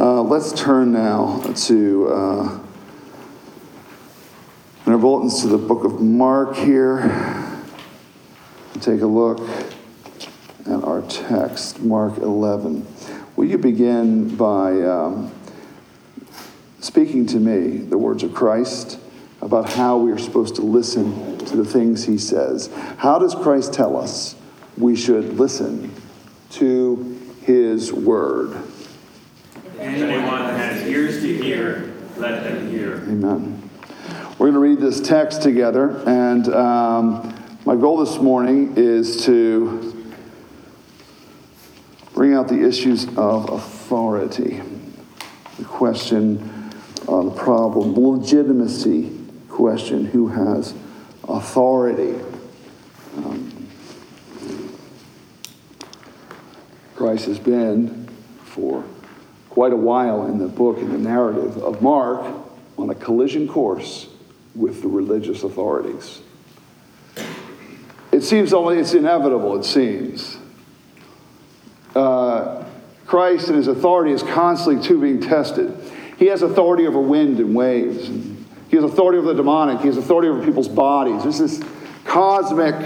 Uh, let's turn now to uh, in our bulletins to the book of Mark here. Take a look at our text, Mark 11. Will you begin by um, speaking to me the words of Christ about how we are supposed to listen to the things he says? How does Christ tell us we should listen to his word? Anyone has ears to hear, let them hear. Amen. We're going to read this text together, and um, my goal this morning is to bring out the issues of authority, the question, uh, the problem, legitimacy question who has authority? Um, Christ has been for quite a while in the book, in the narrative of Mark, on a collision course with the religious authorities. It seems only it's inevitable, it seems. Uh, Christ and his authority is constantly too being tested. He has authority over wind and waves. And he has authority over the demonic. He has authority over people's bodies. There's this cosmic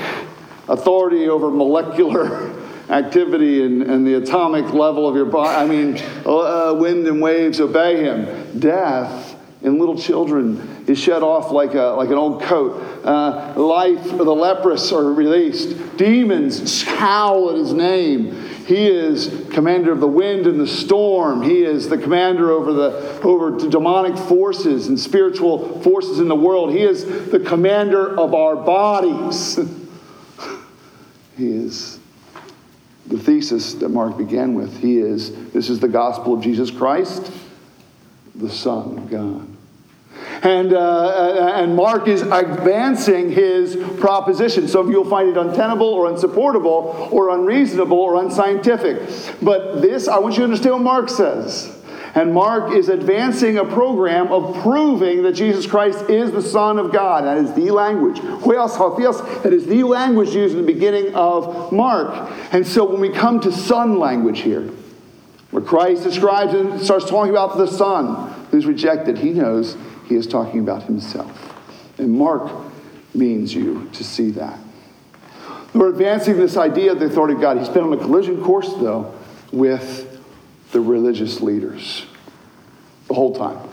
authority over molecular activity and, and the atomic level of your body. I mean, uh, wind and waves obey him. Death in little children is shed off like, a, like an old coat. Uh, life, the leprous are released. Demons scowl at his name. He is commander of the wind and the storm. He is the commander over the over demonic forces and spiritual forces in the world. He is the commander of our bodies. he is the thesis that Mark began with. He is this is the gospel of Jesus Christ, the Son of God. And, uh, and Mark is advancing his proposition. Some of you will find it untenable or unsupportable or unreasonable or unscientific. But this, I want you to understand what Mark says. And Mark is advancing a program of proving that Jesus Christ is the Son of God. That is the language. That is the language used in the beginning of Mark. And so when we come to Son language here, where Christ describes and starts talking about the Son who's rejected, he knows he is talking about himself. And Mark means you to see that. We're advancing this idea of the authority of God. He's been on a collision course, though, with the religious leaders the whole time.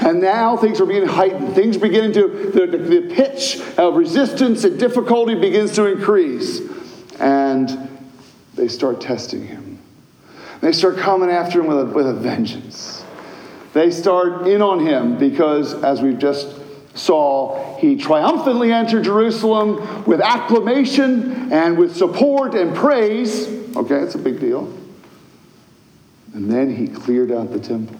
And now things are beginning to heighten. Things beginning to, the, the, pitch of resistance and difficulty begins to increase. And they start testing him. They start coming after him with a, with a vengeance. They start in on him because, as we've just saw, he triumphantly entered Jerusalem with acclamation and with support and praise. Okay, it's a big deal. And then he cleared out the temple.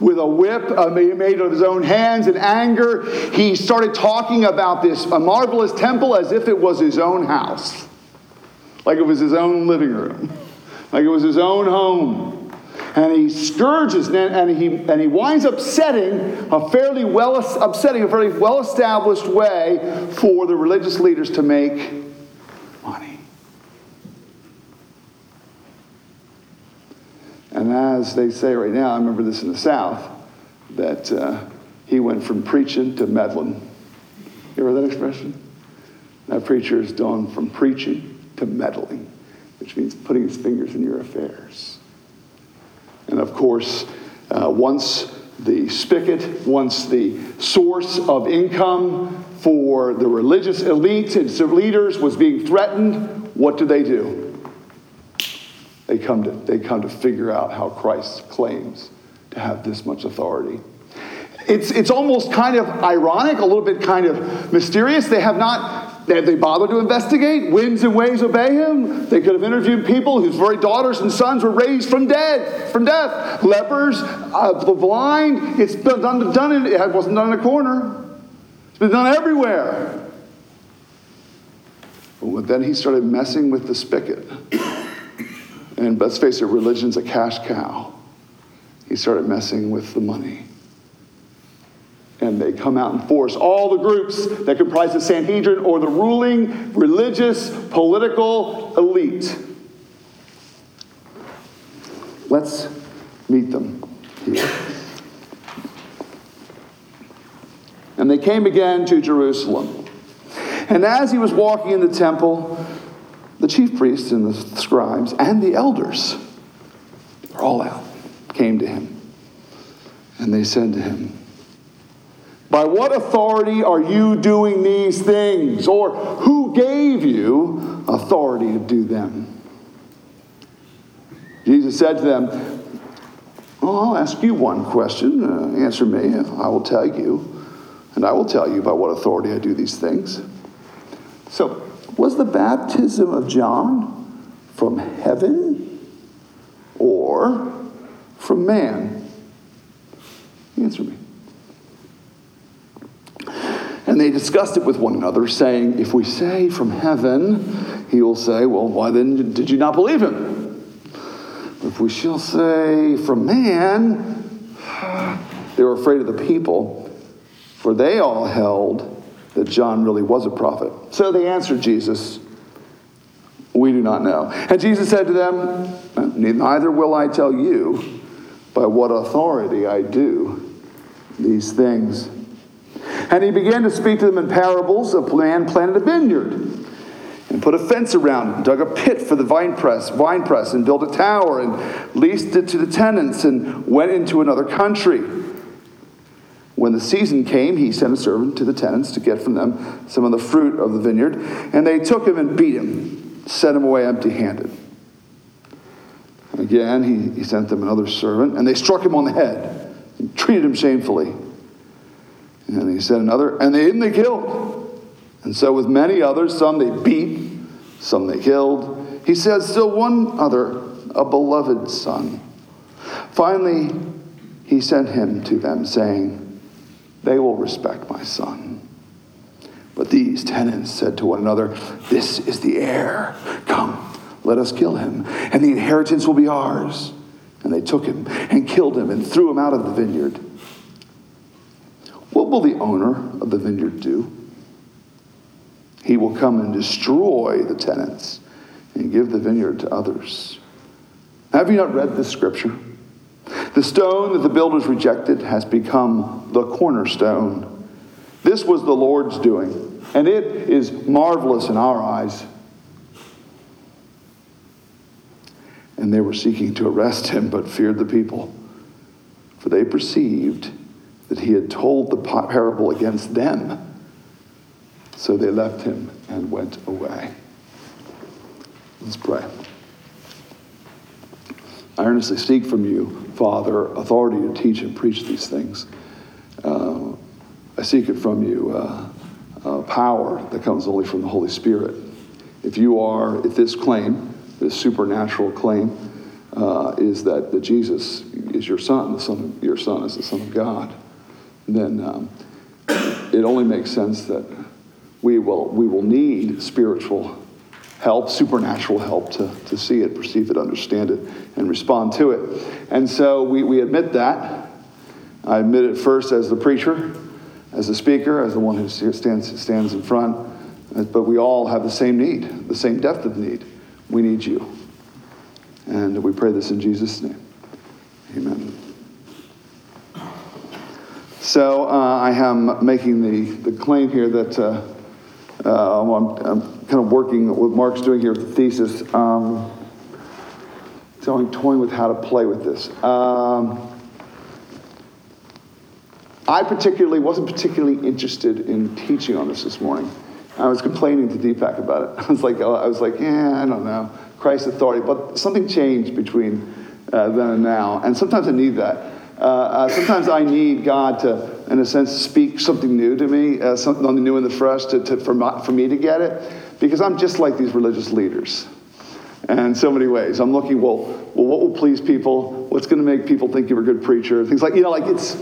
With a whip made of his own hands in anger, he started talking about this marvelous temple as if it was his own house, like it was his own living room, like it was his own home. And he scourges and he, and he winds up setting a fairly well upsetting a fairly well established way for the religious leaders to make and as they say right now i remember this in the south that uh, he went from preaching to meddling. You heard that expression? That preacher has gone from preaching to meddling which means putting his fingers in your affairs. And of course, uh, once the spigot, once the source of income for the religious elite and leaders was being threatened, what do they do? They come to, they come to figure out how Christ claims to have this much authority. It's, it's almost kind of ironic, a little bit kind of mysterious. They have not had they bothered to investigate? Winds and waves obey him. They could have interviewed people whose very daughters and sons were raised from dead, from death. Lepers, uh, the blind. It's been done, done in, it wasn't done in a corner. It's been done everywhere. But then he started messing with the spigot. And let's face it, religion's a cash cow. He started messing with the money and they come out and force all the groups that comprise the Sanhedrin or the ruling religious political elite. Let's meet them here. And they came again to Jerusalem. And as he was walking in the temple, the chief priests and the scribes and the elders, are all out, came to him. And they said to him, By what authority are you doing these things? Or who gave you authority to do them? Jesus said to them, well, I'll ask you one question. Uh, answer me. I will tell you. And I will tell you by what authority I do these things. So, was the baptism of John from heaven or from man? Answer me. And they discussed it with one another, saying, If we say from heaven, he will say, Well, why then did you not believe him? If we shall say from man, they were afraid of the people, for they all held that John really was a prophet. So they answered Jesus, We do not know. And Jesus said to them, Neither will I tell you by what authority I do these things. And he began to speak to them in parables. A man planted a vineyard and put a fence around it, dug a pit for the vine press, wine press, and built a tower and leased it to the tenants and went into another country. When the season came, he sent a servant to the tenants to get from them some of the fruit of the vineyard, and they took him and beat him, sent him away empty handed. Again, he, he sent them another servant, and they struck him on the head and treated him shamefully. And he sent another, and they, and they killed. And so, with many others, some they beat, some they killed. He says, still one other, a beloved son. Finally, he sent him to them, saying, They will respect my son. But these tenants said to one another, This is the heir. Come, let us kill him, and the inheritance will be ours. And they took him and killed him and threw him out of the vineyard. What will the owner of the vineyard do? He will come and destroy the tenants and give the vineyard to others. Have you not read this scripture? The stone that the builders rejected has become the cornerstone. This was the Lord's doing, and it is marvelous in our eyes. And they were seeking to arrest him, but feared the people, for they perceived that he had told the parable against them. So they left him and went away. Let's pray. I earnestly seek from you, Father, authority to teach and preach these things. Uh, I seek it from you, uh, uh, power that comes only from the Holy Spirit. If you are, if this claim, this supernatural claim, uh, is that, that Jesus is your son, the son of, your son is the Son of God, then um, it only makes sense that we will, we will need spiritual help, supernatural help to, to see it, perceive it, understand it, and respond to it. And so we, we admit that. I admit it first as the preacher, as the speaker, as the one who stands, stands in front. But we all have the same need, the same depth of need. We need you. And we pray this in Jesus' name. Amen. So uh, I am making the, the claim here that. Uh, uh, I'm, I'm, kind of working what Mark's doing here with the thesis. Um, so I'm toying with how to play with this. Um, I particularly wasn't particularly interested in teaching on this this morning. I was complaining to Deepak about it. I was like, I was like, yeah, I don't know, Christ's authority. But something changed between uh, then and now, and sometimes I need that. Uh, uh, sometimes I need God to, in a sense, speak something new to me, uh, something new in the fresh to, to, for, my, for me to get it, because I'm just like these religious leaders. And in so many ways, I'm looking, well, well, what will please people? What's going to make people think you're a good preacher? Things like, you know, like it's,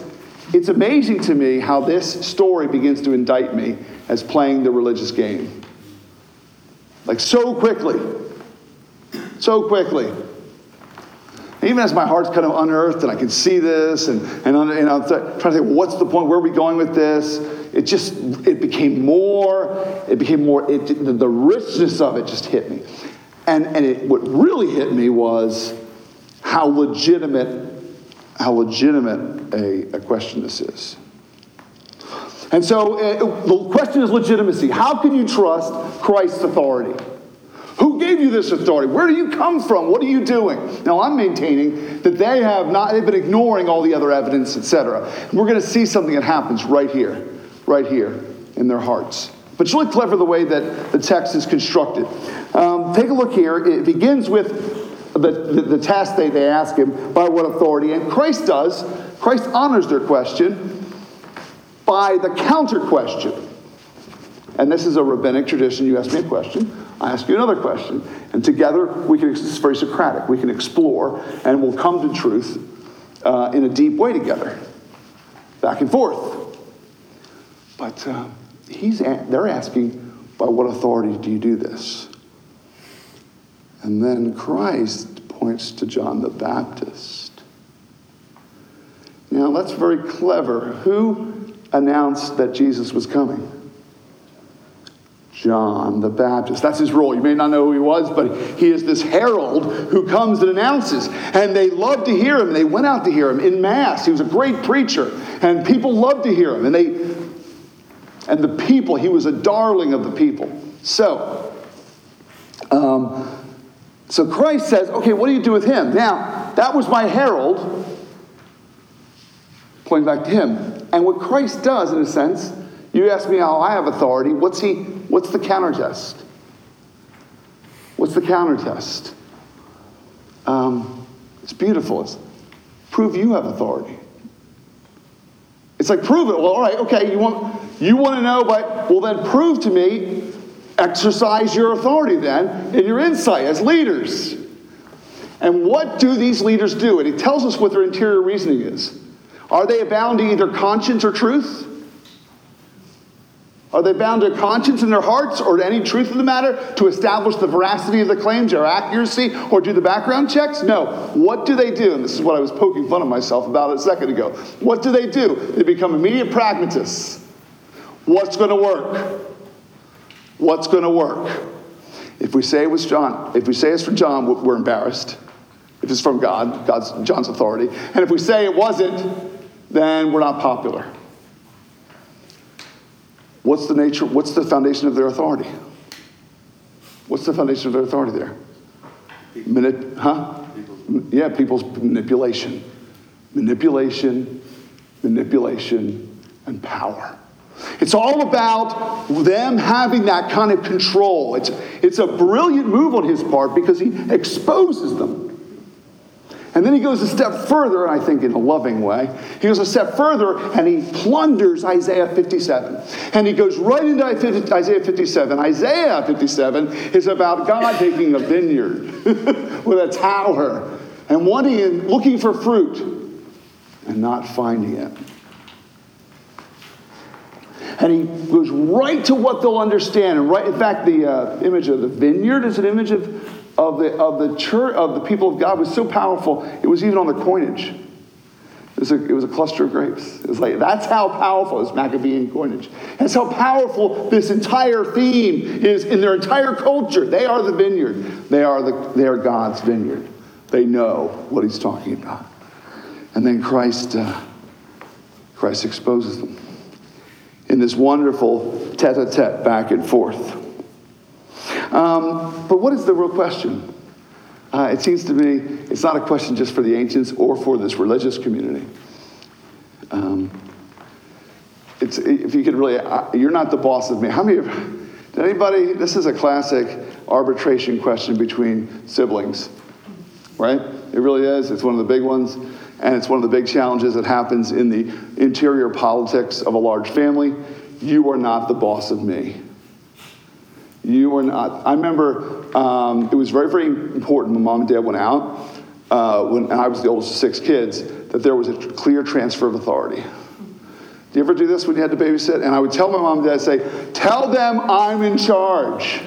it's amazing to me how this story begins to indict me as playing the religious game. Like so quickly. So quickly even as my heart's kind of unearthed and I can see this and, and, and I'm trying to think, what's the point? Where are we going with this? It just, it became more, it became more, it, the, richness of it just hit me. And, and it, what really hit me was how legitimate, how legitimate a, a question this is. And so uh, the question is legitimacy. How can you trust Christ's authority? Who gave you this authority? Where do you come from? What are you doing? Now, I'm maintaining that they have not, they've been ignoring all the other evidence, etc. We're going to see something that happens right here, right here in their hearts. But it's really clever the way that the text is constructed. Um, take a look here. It begins with the, the, the test they, they ask him by what authority, and Christ does. Christ honors their question by the counter question. And this is a rabbinic tradition. You ask me a question, I ask you another question. And together, we can, it's very Socratic. We can explore and we'll come to truth uh, in a deep way together, back and forth. But uh, he's, they're asking, by what authority do you do this? And then Christ points to John the Baptist. Now, that's very clever. Who announced that Jesus was coming? John the Baptist. That's his role. You may not know who he was, but he is this herald who comes and announces. And they loved to hear him. They went out to hear him in mass. He was a great preacher, and people loved to hear him. And they and the people, he was a darling of the people. So, um, so Christ says, okay, what do you do with him? Now, that was my herald, pointing back to him. And what Christ does, in a sense, you ask me how I have authority. What's he? What's the counter test? What's the counter test? Um, it's beautiful. It's prove you have authority. It's like prove it. Well, all right, okay. You want you want to know, but well, then prove to me. Exercise your authority then and your insight as leaders. And what do these leaders do? And he tells us what their interior reasoning is. Are they bound to either conscience or truth? Are they bound to conscience in their hearts or to any truth of the matter to establish the veracity of the claims or accuracy or do the background checks? No. What do they do? And this is what I was poking fun of myself about a second ago. What do they do? They become immediate pragmatists. What's going to work? What's going to work? If we say it was John, if we say it's for John, we're embarrassed. If it's from God, God's John's authority. And if we say it wasn't, then we're not popular. What's the nature, what's the foundation of their authority? What's the foundation of their authority there? Minute, huh? Yeah, people's manipulation. Manipulation, manipulation, and power. It's all about them having that kind of control. It's, it's a brilliant move on his part because he exposes them. And then he goes a step further, I think in a loving way. He goes a step further and he plunders Isaiah 57. And he goes right into Isaiah 57. Isaiah 57 is about God taking a vineyard with a tower and wanting looking for fruit and not finding it. And he goes right to what they'll understand. And right, in fact, the uh, image of the vineyard is an image of of the, of the church, of the people of God was so powerful, it was even on the coinage. It was, a, it was a cluster of grapes. It was like, that's how powerful this Maccabean coinage. That's how powerful this entire theme is in their entire culture. They are the vineyard. They are, the, they are God's vineyard. They know what he's talking about. And then Christ, uh, Christ exposes them in this wonderful tete-a-tete back and forth. Um, but what is the real question? Uh, it seems to me it's not a question just for the ancients or for this religious community. Um, it's, if you could really, uh, you're not the boss of me. How many of, did anybody, this is a classic arbitration question between siblings, right? It really is. It's one of the big ones. And it's one of the big challenges that happens in the interior politics of a large family. You are not the boss of me. You are not. I remember um, it was very, very important when mom and dad went out, uh, when I was the oldest of six kids, that there was a clear transfer of authority. Do you ever do this when you had to babysit? And I would tell my mom and dad, say, tell them I'm in charge.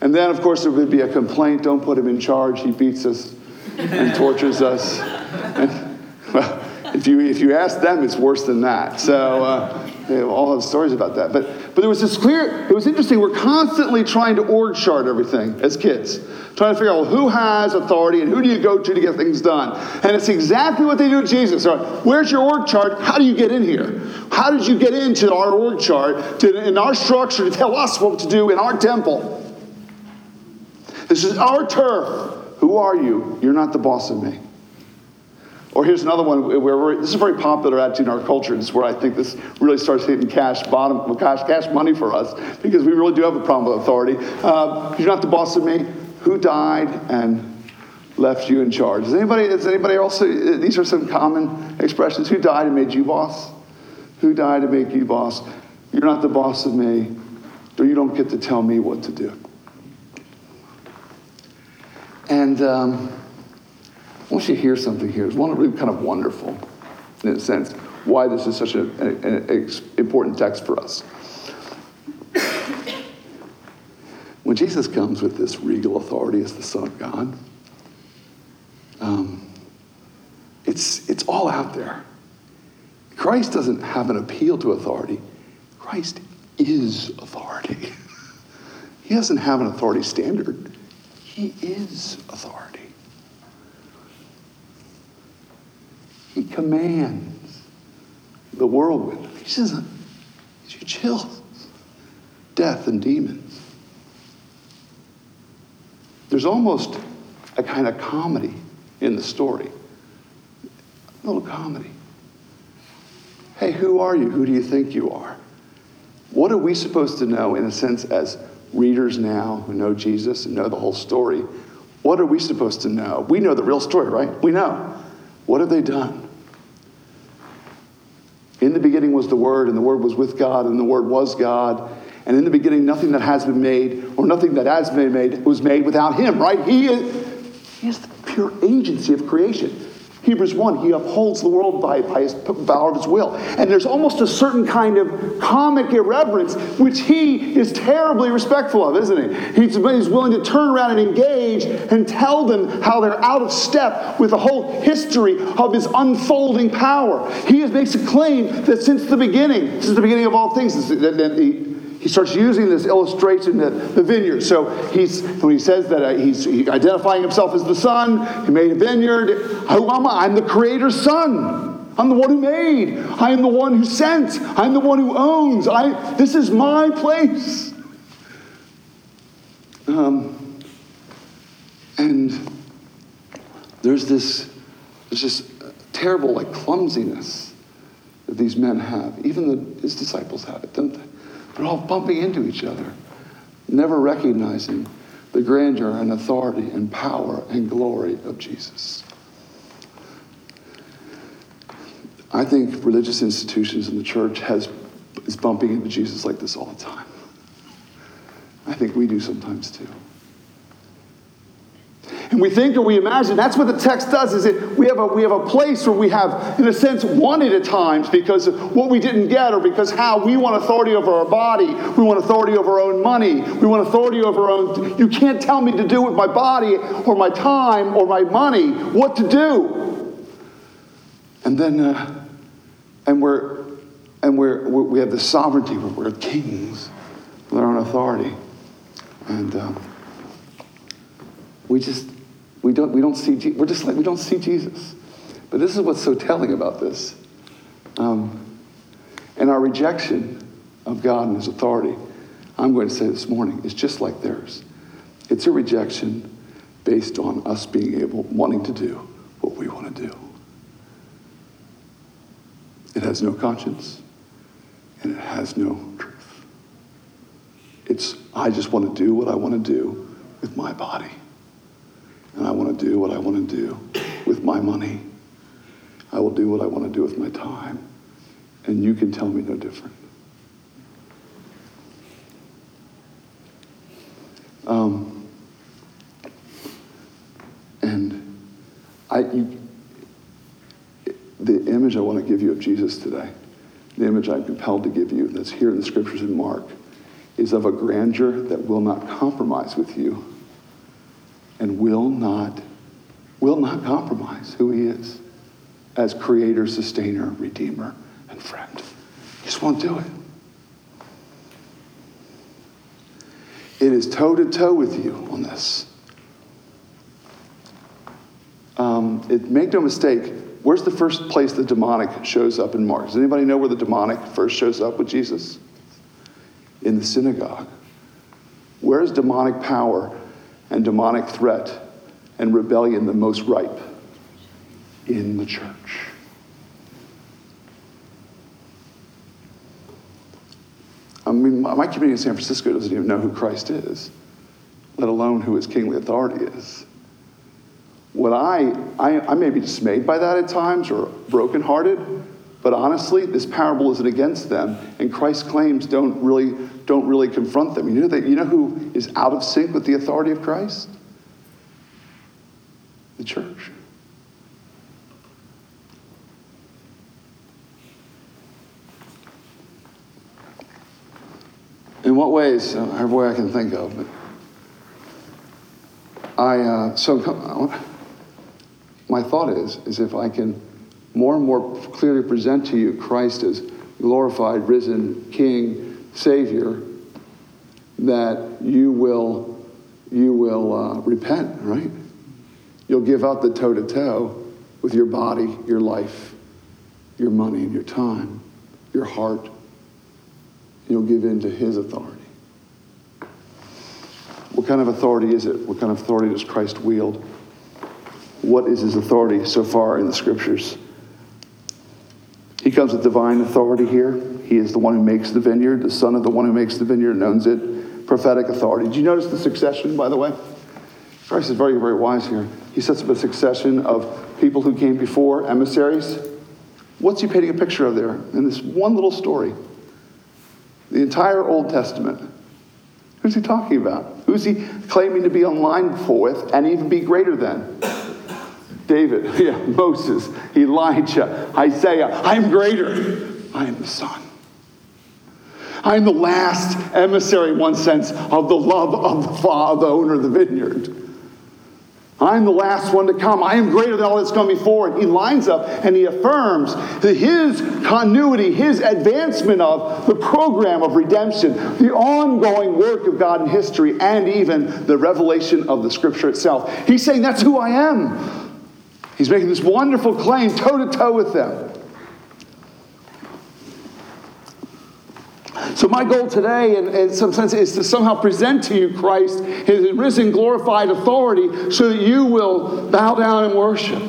And then, of course, there would be a complaint don't put him in charge. He beats us and tortures us. Well, if you, if you ask them, it's worse than that. So uh, they all have stories about that. But But there was this clear, it was interesting, we're constantly trying to org chart everything as kids, trying to figure out well, who has authority and who do you go to to get things done. And it's exactly what they do with Jesus. Right, where's your org chart? How do you get in here? How did you get into our org chart, to, in our structure, to tell us what to do in our temple? This is our turf. Who are you? You're not the boss of me. Or here's another one where this is a very popular attitude in our culture. This is where I think this really starts hitting cash bottom, cash, cash money for us because we really do have a problem with authority. Uh, you're not the boss of me. Who died and left you in charge? Is anybody? Is anybody else? These are some common expressions. Who died and made you boss? Who died to make you boss? You're not the boss of me, or you don't get to tell me what to do. And. Um, I want you to hear something here. It's one of really kind of wonderful, in a sense, why this is such an important text for us. when Jesus comes with this regal authority as the Son of God, um, it's, it's all out there. Christ doesn't have an appeal to authority. Christ is authority. he doesn't have an authority standard. He is authority. He commands the whirlwind. He says, you chill. Death and demons. There's almost a kind of comedy in the story. A little comedy. Hey, who are you? Who do you think you are? What are we supposed to know, in a sense, as readers now who know Jesus and know the whole story? What are we supposed to know? We know the real story, right? We know. What have they done? In the beginning was the Word, and the Word was with God, and the Word was God. And in the beginning, nothing that has been made, or nothing that has been made, was made without Him, right? He is, he is the pure agency of creation. Hebrews 1, he upholds the world by, by his power of his will. And there's almost a certain kind of comic irreverence, which he is terribly respectful of, isn't he? He's, he's willing to turn around and engage and tell them how they're out of step with the whole history of his unfolding power. He makes a claim that since the beginning, since the beginning of all things, that, that he, he starts using this illustration of the vineyard. So he's, when he says that uh, he's identifying himself as the son, he made a vineyard. Who am I? I'm the creator's son. I'm the one who made. I am the one who sent. I'm the one who owns. I, this is my place. Um, and there's this, there's this terrible like clumsiness that these men have. Even the, his disciples have it, don't they? They're all bumping into each other, never recognizing the grandeur and authority and power and glory of Jesus. I think religious institutions in the church has, is bumping into Jesus like this all the time. I think we do sometimes too. And we think or we imagine that's what the text does is it we have a we have a place where we have, in a sense, wanted at times because of what we didn't get or because how we want authority over our body, we want authority over our own money, we want authority over our own you can't tell me to do with my body or my time or my money what to do. And then uh, and we're and we're, we have the sovereignty where we're kings with our own authority. And um, we just we don't, we don't see, we're just like, we don't see Jesus. But this is what's so telling about this. Um, and our rejection of God and his authority, I'm going to say this morning, is just like theirs. It's a rejection based on us being able, wanting to do what we want to do. It has no conscience and it has no truth. It's, I just want to do what I want to do with my body do what I want to do with my money. I will do what I want to do with my time, and you can tell me no different. Um, and I, you, the image I want to give you of Jesus today, the image I'm compelled to give you that's here in the scriptures in Mark, is of a grandeur that will not compromise with you and will not, will not compromise who he is as creator, sustainer, redeemer, and friend. He just won't do it. It is toe to toe with you on this. Um, it, make no mistake, where's the first place the demonic shows up in Mark? Does anybody know where the demonic first shows up with Jesus? In the synagogue. Where is demonic power and demonic threat and rebellion the most ripe? In the church. I mean, my community in San Francisco doesn't even know who Christ is, let alone who his kingly authority is. What I, I, I may be dismayed by that at times or brokenhearted, but honestly, this parable isn't against them, and Christ's claims don't really, don't really confront them. You know, that, you know who is out of sync with the authority of Christ? The church. In what ways? Uh, every way I can think of. But I uh, so come. my thought is is if I can more and more clearly present to you Christ as glorified, risen King, Savior, that you will you will uh, repent, right? You'll give up the toe to toe with your body, your life, your money, and your time, your heart you'll give in to his authority. What kind of authority is it? What kind of authority does Christ wield? What is his authority so far in the scriptures? He comes with divine authority here. He is the one who makes the vineyard, the son of the one who makes the vineyard and owns it. Prophetic authority. Did you notice the succession, by the way? Christ is very, very wise here. He sets up a succession of people who came before, emissaries. What's he painting a picture of there in this one little story? The entire Old Testament. Who's he talking about? Who's he claiming to be on line with and even be greater than? David, yeah, Moses, Elijah, Isaiah. I am greater. I am the Son. I am the last emissary, in one sense, of the love of the father, the owner of the vineyard. I'm the last one to come. I am greater than all that's come before. And he lines up and he affirms that his continuity, his advancement of the program of redemption, the ongoing work of God in history, and even the revelation of the scripture itself. He's saying, That's who I am. He's making this wonderful claim toe to toe with them. So, my goal today, in, in, some sense, is to somehow present to you Christ, his risen, glorified authority, so that you will bow down and worship.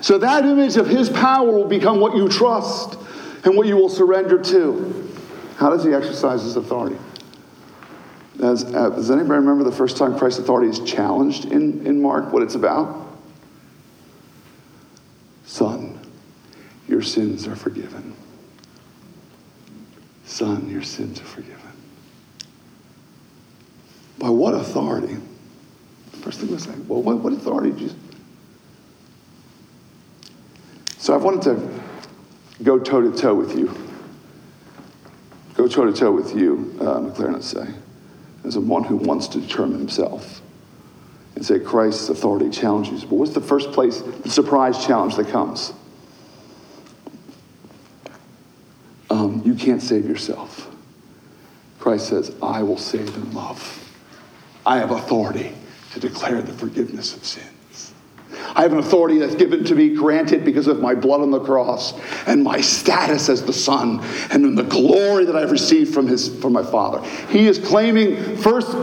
So, that image of his power will become what you trust and what you will surrender to. How does he exercise his authority? As, uh, does anybody remember the first time Christ's authority is challenged in, in Mark? What it's about? Son, your sins are forgiven. Son, your sins are forgiven. By what authority? First thing we say, well, what, what authority did you? So I've wanted to go toe to toe with you. Go toe to toe with you, uh, McLaren, say, as a one who wants to determine himself. And say Christ's authority challenges. But what's the first place, the surprise challenge that comes? um, you can't save yourself. Christ says, I will save in love. I have authority to declare the forgiveness of sins. I have an authority that's given to me, granted because of my blood on the cross and my status as the Son and in the glory that I've received from, his, from my Father. He is claiming first,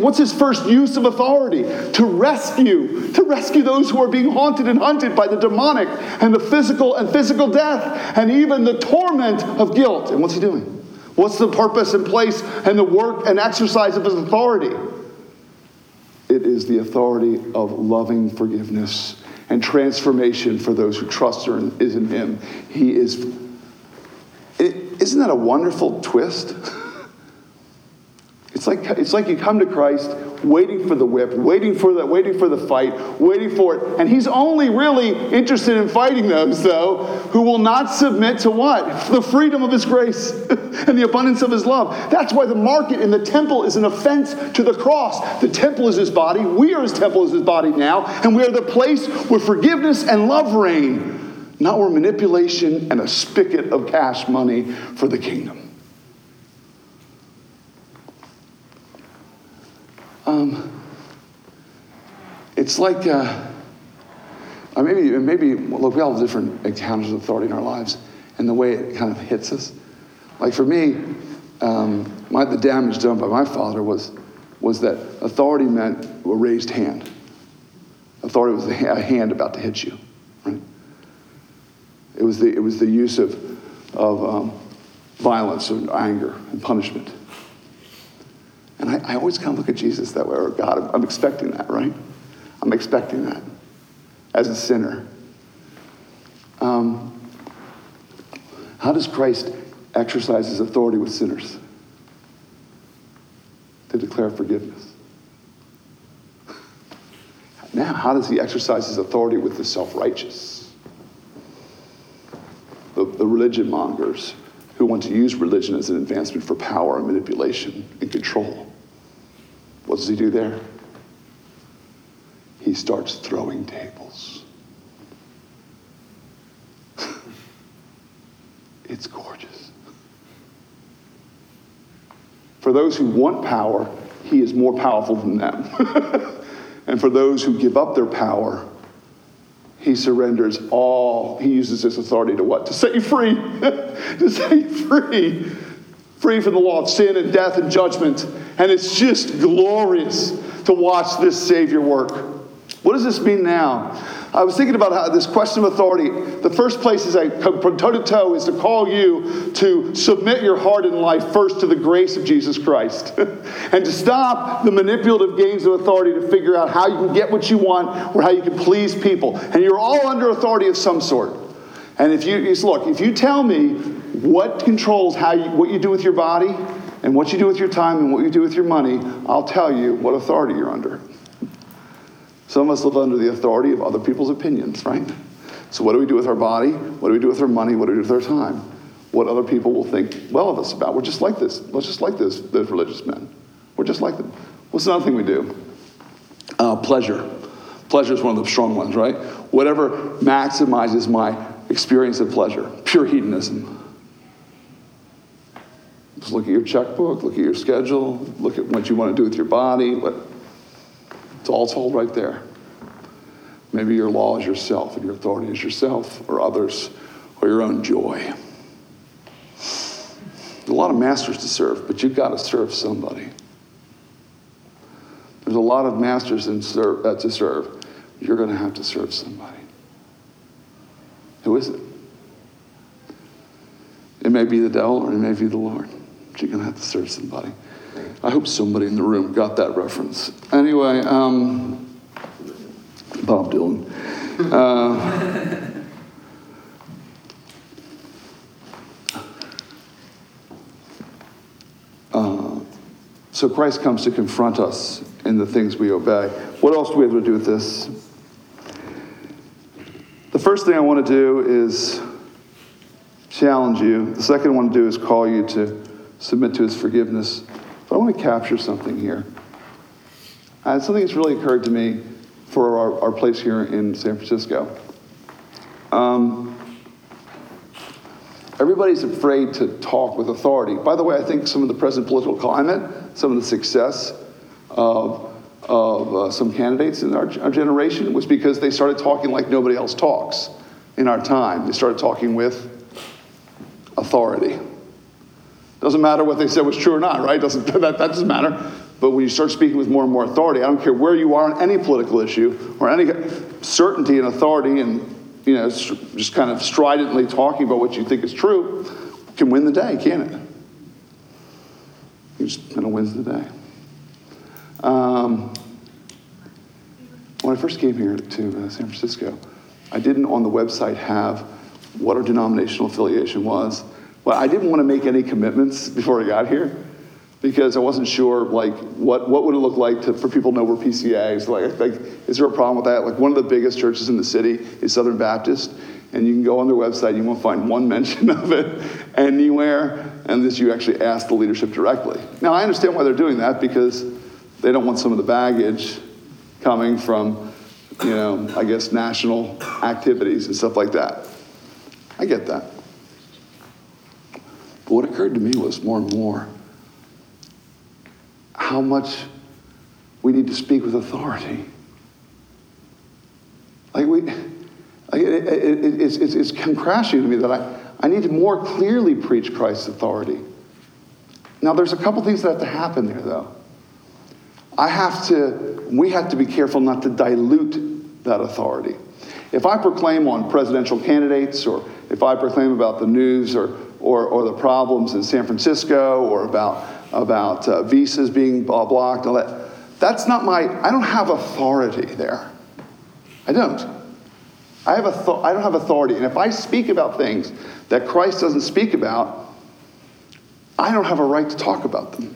what's his first use of authority? To rescue, to rescue those who are being haunted and hunted by the demonic and the physical and physical death and even the torment of guilt. And what's he doing? What's the purpose and place and the work and exercise of his authority? It is the authority of loving forgiveness and transformation for those who trust or is in Him. He is. Isn't that a wonderful twist? It's like, it's like you come to Christ waiting for the whip, waiting for the, waiting for the fight, waiting for it. And he's only really interested in fighting those, though, who will not submit to what? The freedom of his grace and the abundance of his love. That's why the market in the temple is an offense to the cross. The temple is his body. We are his temple is his body now. And we are the place where forgiveness and love reign, not where manipulation and a spigot of cash money for the kingdom. Um, it's like, uh, uh, maybe, maybe, look, we all have different encounters of authority in our lives and the way it kind of hits us. Like for me, um, my, the damage done by my father was, was that authority meant a raised hand. Authority was a hand about to hit you? It was the, it was the use of, of um, violence and anger and punishment. And I, I always kind of look at Jesus that way, or God, I'm, I'm expecting that, right? I'm expecting that as a sinner. Um, how does Christ exercise his authority with sinners? To declare forgiveness. Now, how does he exercise his authority with the self righteous? The, the religion mongers who want to use religion as an advancement for power and manipulation and control. What does he do there? He starts throwing tables. it's gorgeous. For those who want power, he is more powerful than them. and for those who give up their power, he surrenders all, he uses his authority to what? To set you free. to you free. Free from the law of sin and death and judgment. And it's just glorious to watch this Savior work. What does this mean now? I was thinking about how this question of authority, the first place is I come from toe to toe is to call you to submit your heart and life first to the grace of Jesus Christ. and to stop the manipulative games of authority to figure out how you can get what you want or how you can please people. And you're all under authority of some sort. And if you look, if you tell me what controls how you, what you do with your body and what you do with your time and what you do with your money, I'll tell you what authority you're under. Some of us live under the authority of other people's opinions, right? So, what do we do with our body? What do we do with our money? What do we do with our time? What other people will think well of us about? We're just like this. We're just like this, those religious men. We're just like them. What's another thing we do? Uh, pleasure. Pleasure is one of the strong ones, right? Whatever maximizes my experience of pleasure. Pure hedonism. Just look at your checkbook, look at your schedule, look at what you want to do with your body, what it's all told right there. Maybe your law is yourself and your authority is yourself or others or your own joy. There's a lot of masters to serve, but you've got to serve somebody. There's a lot of masters serve, uh, to serve. You're going to have to serve somebody. Who is it? It may be the devil or it may be the Lord. But you're going to have to serve somebody. I hope somebody in the room got that reference. Anyway, um, Bob Dylan. Uh, uh, so Christ comes to confront us in the things we obey. What else do we have to do with this? First thing I want to do is challenge you. The second I want to do is call you to submit to his forgiveness. But I want to capture something here. And something that's really occurred to me for our, our place here in San Francisco. Um, everybody's afraid to talk with authority. By the way, I think some of the present political climate, some of the success of, of uh, some candidates in our, our generation was because they started talking like nobody else talks in our time. They started talking with authority. Doesn't matter what they said was true or not, right? Doesn't, that, that doesn't matter. But when you start speaking with more and more authority, I don't care where you are on any political issue or any certainty and authority and you know, just kind of stridently talking about what you think is true can win the day, can't it? He just kind of wins the day. Um, when I first came here to uh, San Francisco, I didn't on the website have what our denominational affiliation was. Well, I didn't want to make any commitments before I got here because I wasn't sure, like, what, what would it look like to, for people to know we're PCAs? Like, like, is there a problem with that? Like, one of the biggest churches in the city is Southern Baptist, and you can go on their website, you won't find one mention of it anywhere, and this you actually ask the leadership directly. Now, I understand why they're doing that because they don't want some of the baggage coming from, you know, I guess national activities and stuff like that. I get that. But what occurred to me was more and more how much we need to speak with authority. Like we, like it, it, it, it's, it's, it's come crashing to me that I, I need to more clearly preach Christ's authority. Now, there's a couple things that have to happen there, though. I have to, we have to be careful not to dilute that authority. If I proclaim on presidential candidates, or if I proclaim about the news or, or, or the problems in San Francisco, or about, about uh, visas being blocked, all that, that's not my, I don't have authority there. I don't. I, have a I don't have authority. And if I speak about things that Christ doesn't speak about, I don't have a right to talk about them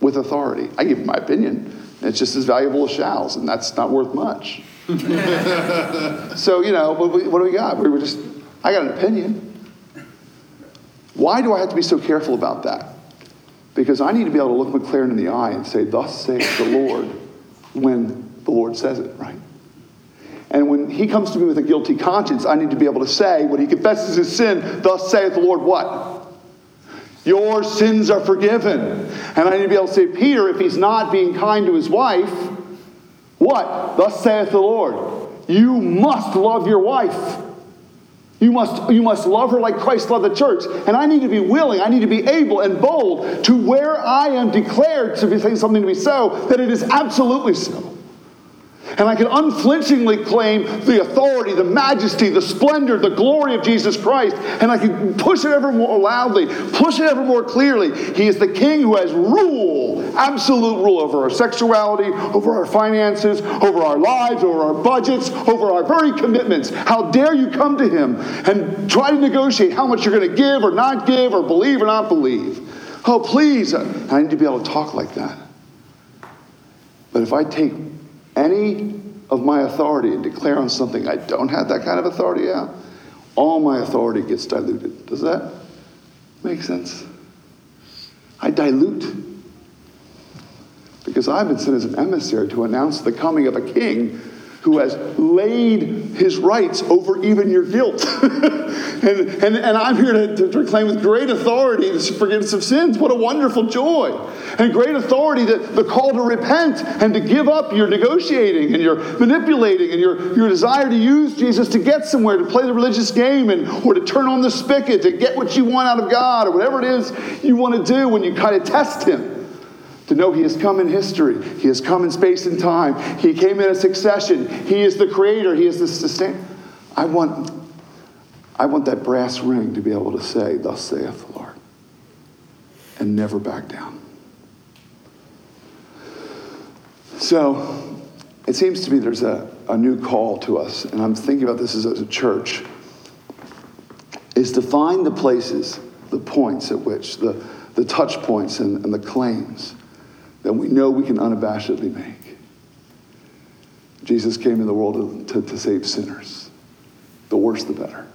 with authority. I give my opinion. It's just as valuable as shall's, and that's not worth much. so, you know, what, what do we got? We were just, I got an opinion. Why do I have to be so careful about that? Because I need to be able to look McLaren in the eye and say, Thus saith the Lord, when the Lord says it, right? And when he comes to me with a guilty conscience, I need to be able to say, when he confesses his sin, Thus saith the Lord, what? Your sins are forgiven. And I need to be able to say, Peter, if he's not being kind to his wife, what? Thus saith the Lord. You must love your wife. You must, you must love her like Christ loved the church. And I need to be willing, I need to be able and bold to where I am declared to be saying something to be so, that it is absolutely so. And I can unflinchingly claim the authority, the majesty, the splendor, the glory of Jesus Christ. And I can push it ever more loudly, push it ever more clearly. He is the king who has rule, absolute rule over our sexuality, over our finances, over our lives, over our budgets, over our very commitments. How dare you come to him and try to negotiate how much you're going to give or not give or believe or not believe? Oh, please. I need to be able to talk like that. But if I take any of my authority and declare on something I don't have that kind of authority out, all my authority gets diluted. Does that make sense? I dilute. Because I've been sent as an emissary to announce the coming of a king who has laid his rights over even your guilt. and, and, and I'm here to, to proclaim with great authority the forgiveness of sins. What a wonderful joy. And great authority the, the call to repent and to give up your negotiating and your manipulating and your, your desire to use Jesus to get somewhere, to play the religious game, and, or to turn on the spigot, to get what you want out of God, or whatever it is you want to do when you kind of test Him to know he has come in history. He has come in space and time. He came in a succession. He is the creator. He is the sustainer. I want, I want that brass ring to be able to say, Thus saith the Lord, and never back down. So it seems to me there's a, a new call to us, and I'm thinking about this as a church, is to find the places, the points at which, the, the touch points and, and the claims that we know we can unabashedly make. Jesus came in the world to, to, to save sinners. The worse, the better.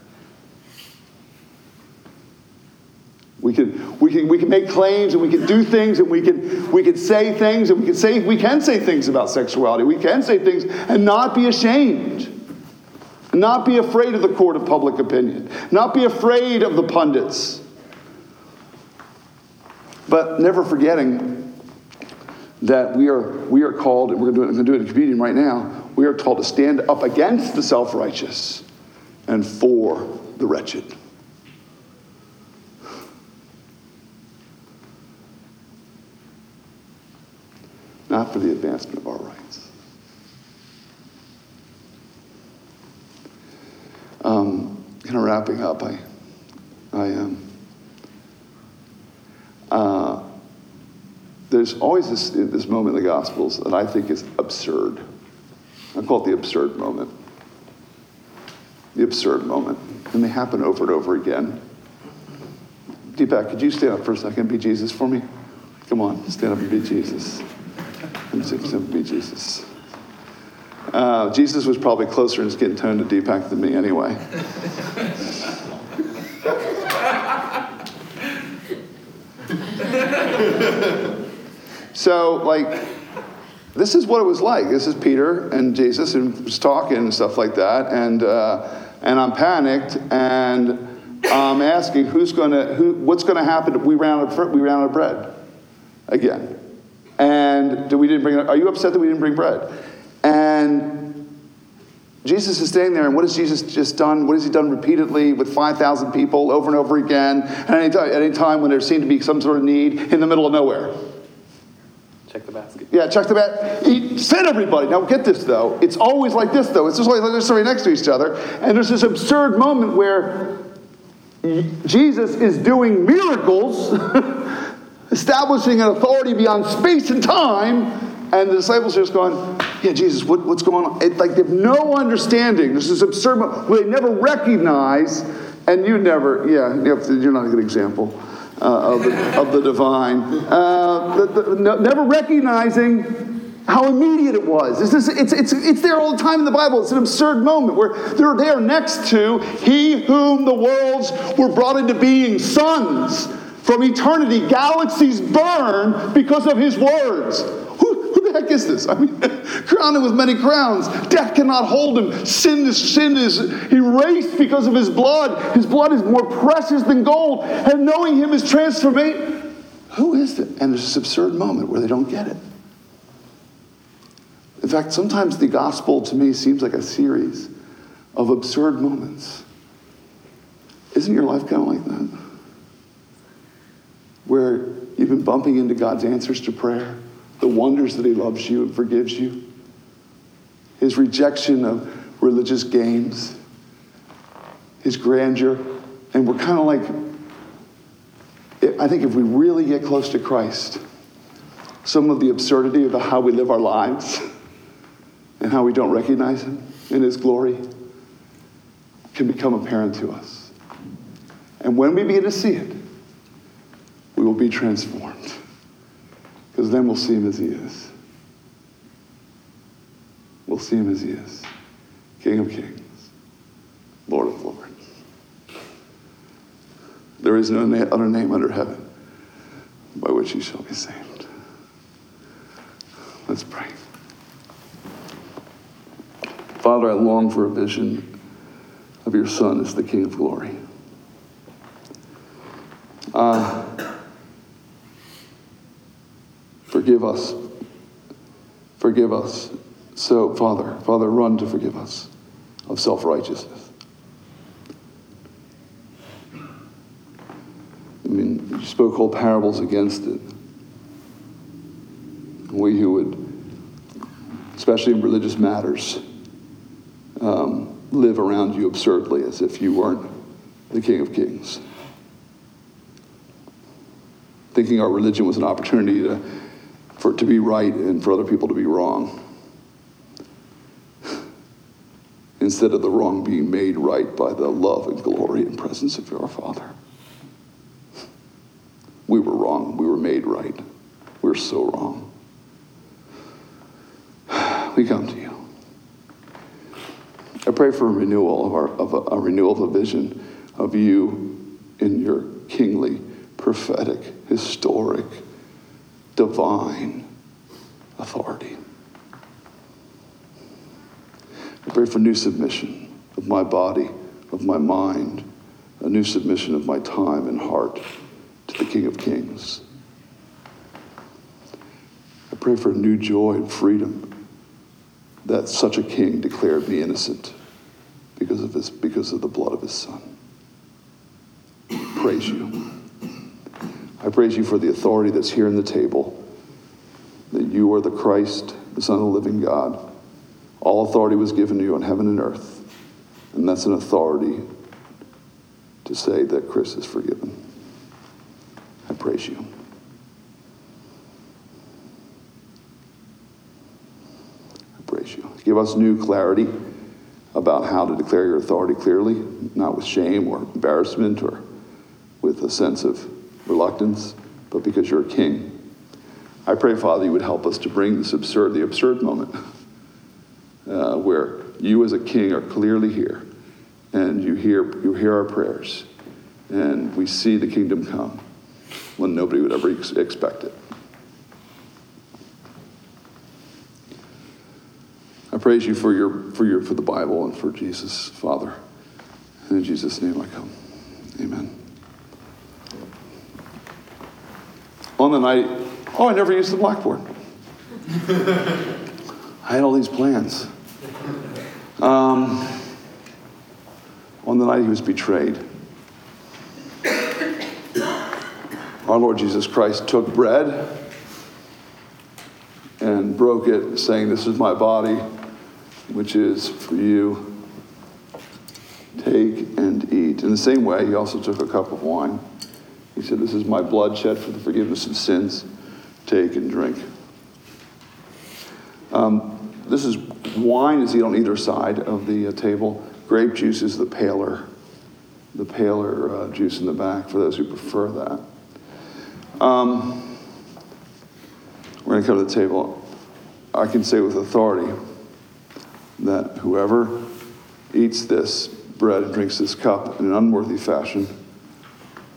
We can, we, can, we can make claims and we can do things and we can, we can say things and we can say, we can say things about sexuality. We can say things and not be ashamed. Not be afraid of the court of public opinion. Not be afraid of the pundits. But never forgetting that we are, we are called, and we're going to do it in communion right now, we are called to stand up against the self righteous and for the wretched. Not for the advancement of our rights. Um, kind of wrapping up, I, I um, there's always this, this moment in the Gospels that I think is absurd. I call it the absurd moment. The absurd moment. And they happen over and over again. Deepak, could you stand up for a second and be Jesus for me? Come on, stand up and be Jesus. And be Jesus. Uh, Jesus was probably closer in skin tone to Deepak than me anyway. So, like, this is what it was like. This is Peter and Jesus and was talking and stuff like that. And, uh, and I'm panicked and I'm asking who's going to, who, what's going to happen if we ran, out of, we ran out of bread again. And we didn't bring, are you upset that we didn't bring bread? And Jesus is standing there, and what has Jesus just done? What has he done repeatedly with 5,000 people over and over again? And any time when there seemed to be some sort of need in the middle of nowhere. Check the basket. Yeah, check the basket. He fed everybody. Now get this though. It's always like this though. It's just like they're sitting next to each other, and there's this absurd moment where Jesus is doing miracles, establishing an authority beyond space and time, and the disciples are just going, Yeah, Jesus, what, what's going on? It, like they have no understanding. This absurd moment where they never recognize, and you never, yeah, you're not a good example. Uh, of, the, of the divine, uh, the, the, no, never recognizing how immediate it was. It's, this, it's, it's, it's there all the time in the Bible. It's an absurd moment where they're there next to He whom the worlds were brought into being, sons from eternity, galaxies burn because of His words. The heck is this? I mean, crowned with many crowns. Death cannot hold him. Sin is, sin is erased because of his blood. His blood is more precious than gold. And knowing him is transformation. Who is it? And there's this absurd moment where they don't get it. In fact, sometimes the gospel to me seems like a series of absurd moments. Isn't your life kind of like that? Where you've been bumping into God's answers to prayer, the wonders that He loves you and forgives you, His rejection of religious games, His grandeur, and we're kind of like, I think if we really get close to Christ, some of the absurdity of how we live our lives and how we don't recognize Him in His glory can become apparent to us. And when we begin to see it, we will be transformed. Because then we'll see Him as He is. We'll see Him as He is King of Kings, Lord of Lords. There is no other name under heaven by which you shall be saved. Let's pray. Father, I long for a vision of your Son as the King of glory. Uh, forgive us. Forgive us. So, Father, Father, run to forgive us of self righteousness. I mean, you spoke whole parables against it. We who would, especially in religious matters, um, live around you absurdly as if you weren't the King of Kings. Thinking our religion was an opportunity to, for it to be right and for other people to be wrong. Instead of the wrong being made right by the love and glory and presence of your Father. We were wrong. We were made right. We're so wrong. We come to you. I pray for a renewal of, our, of a, a renewal of a vision of you in your kingly, prophetic, historic, divine authority. I pray for new submission of my body, of my mind, a new submission of my time and heart to the King of Kings. I pray for new joy and freedom that such a king declared me innocent because of, his, because of the blood of his son. Praise you. I praise you for the authority that's here in the table, that you are the Christ, the Son of the living God. All authority was given to you on heaven and earth, and that's an authority to say that Chris is forgiven. I praise you. I praise you. Give us new clarity about how to declare your authority clearly, not with shame or embarrassment or with a sense of reluctance, but because you're a king. I pray, Father, you would help us to bring this absurd, the absurd moment uh, where you as a king are clearly here and you hear, you hear our prayers and we see the kingdom come when nobody would ever ex- expect it. I praise you for your for your for the Bible and for Jesus, Father. In Jesus' name I come. Amen. On the night, oh, I never used the blackboard. I had all these plans. Um, on the night he was betrayed, our Lord Jesus Christ took bread and broke it, saying, This is my body, which is for you. Take and eat. In the same way, he also took a cup of wine. He said, This is my blood shed for the forgiveness of sins. Take and drink. Um, this is wine is on either side of the uh, table. Grape juice is the paler, the paler uh, juice in the back for those who prefer that. Um, we're going to come to the table. I can say with authority that whoever eats this bread and drinks this cup in an unworthy fashion,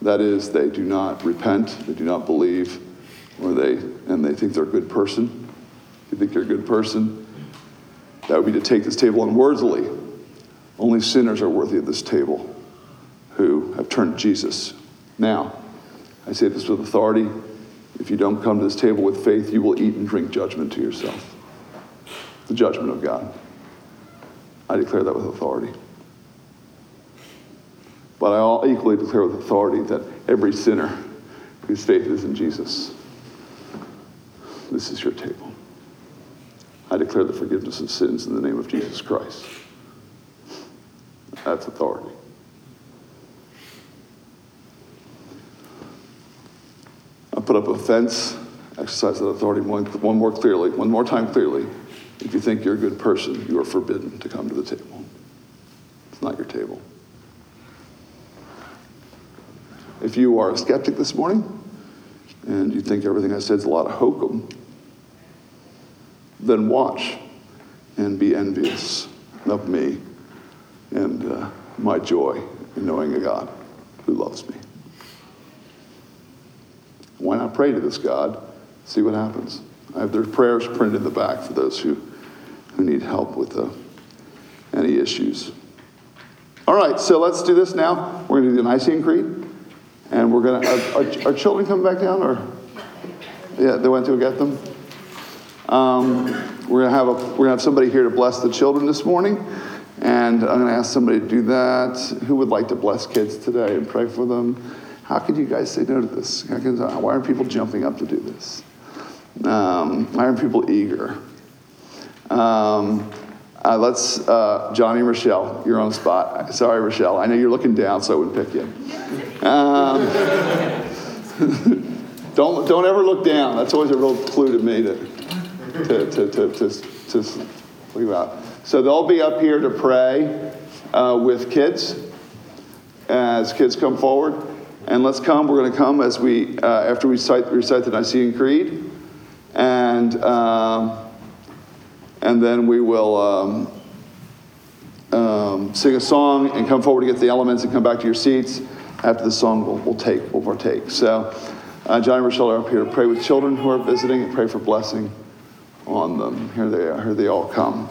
that is, they do not repent, they do not believe, or they and they think they're a good person. You think you're a good person? That would be to take this table unworthily. Only sinners are worthy of this table who have turned to Jesus. Now, I say this with authority. If you don't come to this table with faith, you will eat and drink judgment to yourself. The judgment of God. I declare that with authority. But I equally declare with authority that every sinner whose faith is in Jesus, this is your table. I declare the forgiveness of sins in the name of Jesus Christ. That's authority. I put up a fence, exercise that authority one, one more clearly, one more time clearly. If you think you're a good person, you are forbidden to come to the table. It's not your table. If you are a skeptic this morning and you think everything I said is a lot of hokum, then watch and be envious of me and uh, my joy in knowing a God who loves me. Why not pray to this God? See what happens. I have their prayers printed in the back for those who, who need help with uh, any issues. All right, so let's do this now. We're going to do the Nicene Creed. And we're going to, are, are, children coming back down or? Yeah, they went to get them? Um, we're to have a, we're to have somebody here to bless the children this morning, and I'm to ask somebody to do that. Who would like to bless kids today and pray for them? How could you guys say no to this? Can- Why aren't people jumping up to do this? Um, why aren't people eager? Um, uh, let's, uh, Johnny Rochelle, you're on the spot. Sorry, Rochelle. I know you're looking down, so I wouldn't pick you. Um, don't, don't ever look down. That's always a real clue to me to, to, to, to, to, to about. So they'll be up here to pray uh, with kids as kids come forward. And let's come. We're going to come as we, uh, after we recite, recite the Nicene Creed. And, um, and then we will um, um, sing a song and come forward to get the elements and come back to your seats. After the song, we'll, we'll take, we'll partake. So, uh, John and Rochelle are up here to pray with children who are visiting and pray for blessing on them. Here they are. Here they all come.